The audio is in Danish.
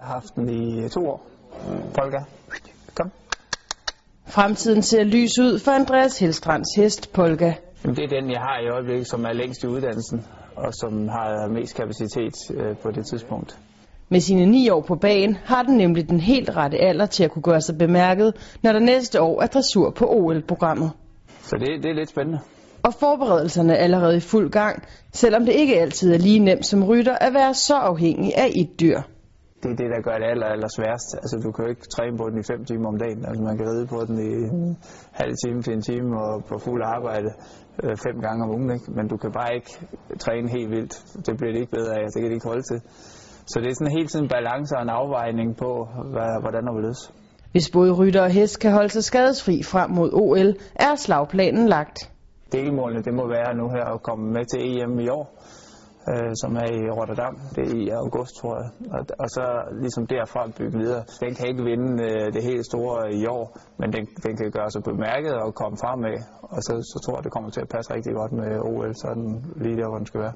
Jeg har haft den i to år. Polka. Kom. Fremtiden ser lys ud for Andreas Helstrands hest Polka. Det er den, jeg har i øjeblikket, som er længst i uddannelsen, og som har mest kapacitet øh, på det tidspunkt. Med sine ni år på bagen har den nemlig den helt rette alder til at kunne gøre sig bemærket, når der næste år er dressur på OL-programmet. Så det, det er lidt spændende. Og forberedelserne er allerede i fuld gang, selvom det ikke altid er lige nemt som rytter at være så afhængig af et dyr. Det er det, der gør det aller, aller sværest. Altså, du kan jo ikke træne på den i fem timer om dagen. Altså, man kan ride på den i en halv time til en time og på fuld arbejde øh, fem gange om ugen. Ikke? Men du kan bare ikke træne helt vildt. Det bliver det ikke bedre af. Det kan det ikke holde til. Så det er sådan hele tiden balance og en afvejning på, hvad, hvordan vil løse. Hvis både rytter og hest kan holde sig skadesfri frem mod OL, er slagplanen lagt. Delmålene det må være nu her at komme med til EM i år, øh, som er i Rotterdam. Det er i august, tror jeg. Og, og så ligesom derfra bygge videre. Den kan ikke vinde øh, det helt store i år, men den, den kan gøre sig bemærket og komme fremad. Og så, så tror jeg, det kommer til at passe rigtig godt med OL, sådan lige der, hvor den skal være.